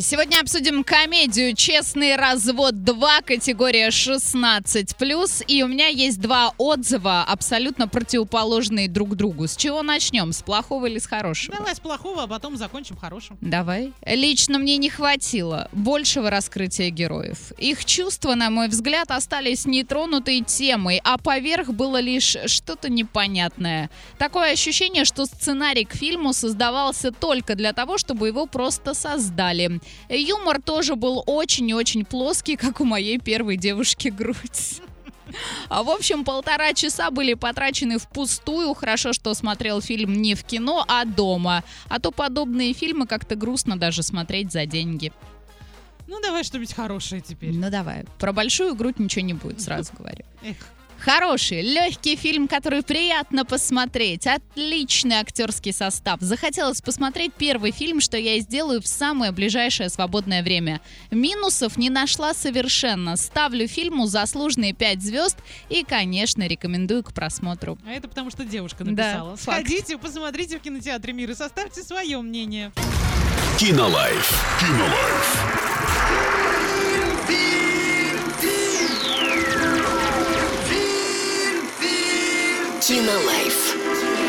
Сегодня обсудим комедию «Честный развод 2», категория 16+. И у меня есть два отзыва, абсолютно противоположные друг другу. С чего начнем? С плохого или с хорошего? Давай с плохого, а потом закончим хорошим. Давай. Лично мне не хватило большего раскрытия героев. Их чувства, на мой взгляд, остались нетронутой темой, а поверх было лишь что-то непонятное. Такое ощущение, что сценарий к фильму создавался только для того, чтобы его просто создали. Юмор тоже был очень и очень плоский, как у моей первой девушки грудь. А в общем, полтора часа были потрачены впустую. Хорошо, что смотрел фильм не в кино, а дома. А то подобные фильмы как-то грустно даже смотреть за деньги. Ну давай что-нибудь хорошее теперь. Ну давай. Про большую грудь ничего не будет, сразу говорю. Эх. Хороший, легкий фильм, который приятно посмотреть. Отличный актерский состав. Захотелось посмотреть первый фильм, что я и сделаю в самое ближайшее свободное время. Минусов не нашла совершенно. Ставлю фильму заслуженные 5 звезд и, конечно, рекомендую к просмотру. А это потому, что девушка Да, написала. факт. Сходите, посмотрите в кинотеатре «Мир» и составьте свое мнение. Кинолайф. Кинолайф. Human Life.